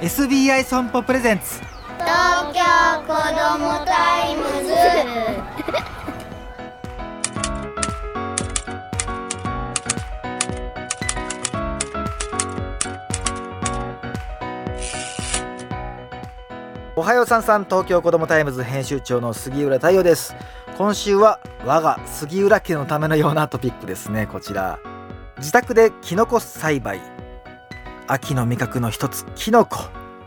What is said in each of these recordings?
SBI 損保プレゼンツ。東京子どもタイムズ。おはようさんさん東京子どもタイムズ編集長の杉浦太陽です。今週は我が杉浦家のためのようなトピックですねこちら。自宅でキノコ栽培秋の味覚の一つキノコ。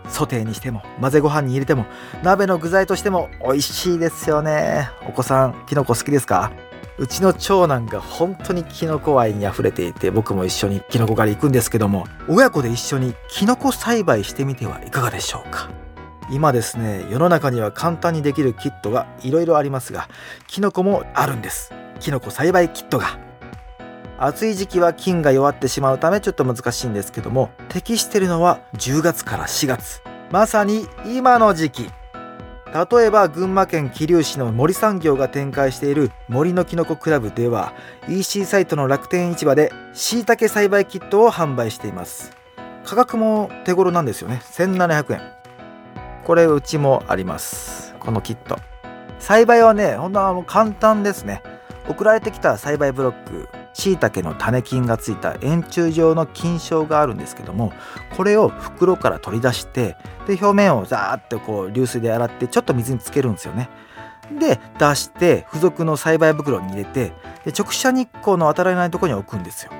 ソテーにしても混ぜご飯に入れても鍋の具材としても美味しいですよね。お子さんキノコ好きですか？うちの長男が本当にキノコ愛に溢れていて僕も一緒にキノコ狩り行くんですけども親子で一緒にキノコ栽培してみてはいかがでしょうか？今ですね世の中には簡単にできるキットがいろいろありますがキノコもあるんです。キノコ栽培キットが。暑い時期は菌が弱ってしまうためちょっと難しいんですけども適してるのは10月から4月。まさに今の時期。例えば群馬県桐生市の森産業が展開している森のきのこクラブでは EC サイトの楽天市場で椎茸栽培キットを販売しています。価格も手頃なんですよね。1700円。これうちもあります。このキット。栽培はねほんと簡単ですね。送られてきた栽培ブロック椎茸の種菌がついた円柱状の菌床があるんですけどもこれを袋から取り出してで表面をザーッとこう流水で洗ってちょっと水につけるんですよね。で出して付属の栽培袋に入れてで直射日光の当たらないところに置くんですよ。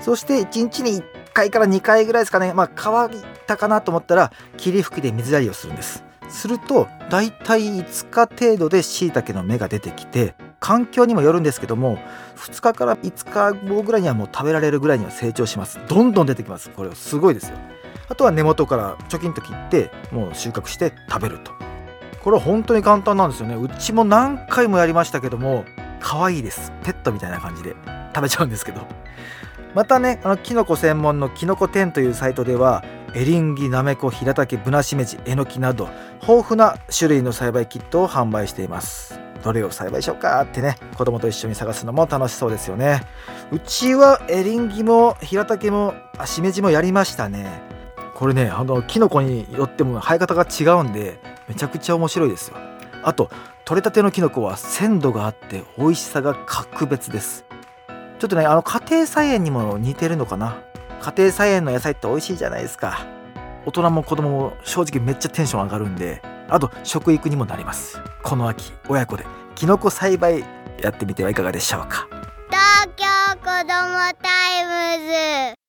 そして1日に1回から2回ぐらいですかね。まあ乾いたかなと思ったら霧吹きで水やりをするんです。するとだいたい5日程度で椎茸の芽が出てきて環境にもよるんですけども2日から5日後ぐらいにはもう食べられるぐらいには成長します。どんどん出てきます。これすごいですよ。あとは根元からチョキンと切ってもう収穫して食べると。これ本当に簡単なんですよね。うちも何回もやりましたけども可愛いです。ペットみたいな感じで食べちゃうんですけど。またねあのキノコ専門のきのこ店というサイトではエリンギなめこヒラタケブナシメジえのきなど豊富な種類の栽培キットを販売しています。どれを栽培しようかってね子供と一緒に探すのも楽しそうですよね。うちはエリンギもヒラタケもあしめじもやりましたね。これねあのキノコによっても生え方が違うんでめちゃくちゃ面白いですよ。あと取れたてのキノコは鮮度があって美味しさが格別です。ちょっとねあの家庭菜園にも似てるのかな。家庭菜園の野菜って美味しいじゃないですか。大人も子供も正直めっちゃテンション上がるんであと食育にもなります。この秋親子でキノコ栽培やってみてはいかがでしょうか？東京子どもタイムズ。